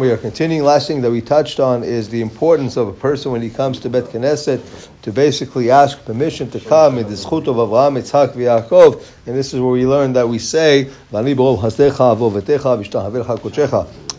We are continuing. Last thing that we touched on is the importance of a person when he comes to Bet Knesset to basically ask permission to come in the schut of Avraham, Yitzhak, Yaakov. And this is where we learn that we say,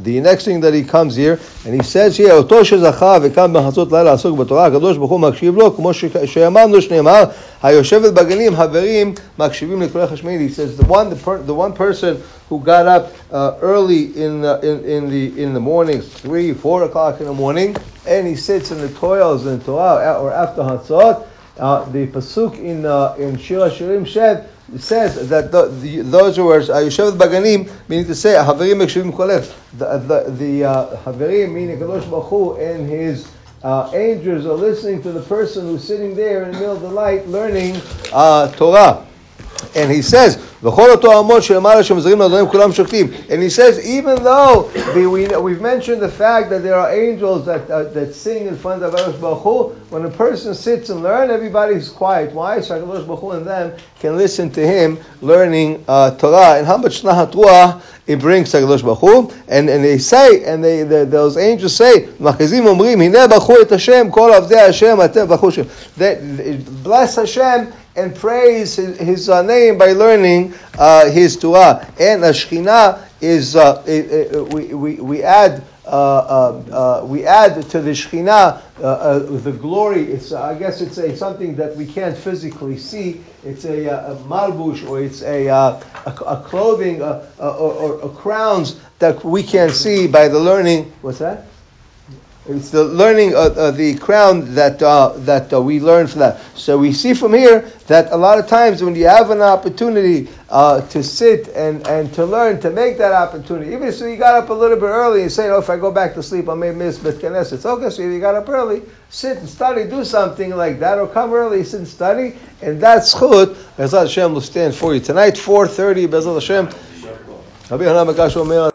the next thing that he comes here, and he says here, אותו שזכה וקם בחצות לילה לעסוק בתורה, הקדוש ברוך הוא מקשיב לו, כמו שאמרנו שנאמר, היושבת בגלים, חברים, מקשיבים לכל החשמלי. He says, the one, the, per, the one person who got up uh, early in the, in, in, the, in the morning, 3, 4 o'clock in the morning, and he sits in the toils in Torah, or after Hatzot, uh, the pasuk in uh, in Shir Shirim Shed says that the, the, those who are Yoshevet Baganim, meaning to say Haverim Mekshivim Kolef, the the, the uh, Haverim meaning Kadosh Baruch and his uh, angels are listening to the person who's sitting there in the middle of the light learning uh, Torah. And he says, and he says, even though the, we, we've mentioned the fact that there are angels that, uh, that sing in front of Baruch Hu, when a person sits and learns, everybody's quiet. Why? So Baruch Hu and them can listen to him learning uh, Torah. And how much Nahat it brings Hakadosh Baruch and and they say, and they, the, those angels say, Machazim. Bless Hashem and praise his, his uh, name by learning uh, his dua. And Ashkina is uh, it, it, we, we, we add. Uh, uh, uh, we add to the Shekhinah the glory. It's I guess it's a something that we can't physically see. It's a, a malbush or it's a, a, a clothing or, or, or crowns that we can't see by the learning. What's that? It's the learning of, of the crown that uh, that uh, we learn from that. So we see from here that a lot of times when you have an opportunity uh, to sit and, and to learn, to make that opportunity, even if you got up a little bit early and say, "Oh, if I go back to sleep, I may miss Bet Knesset." Okay, so you got up early, sit and study, do something like that, or come early, sit and study, and that's chut. Bezat Hashem will stand for you tonight, four thirty. Bezat Hashem.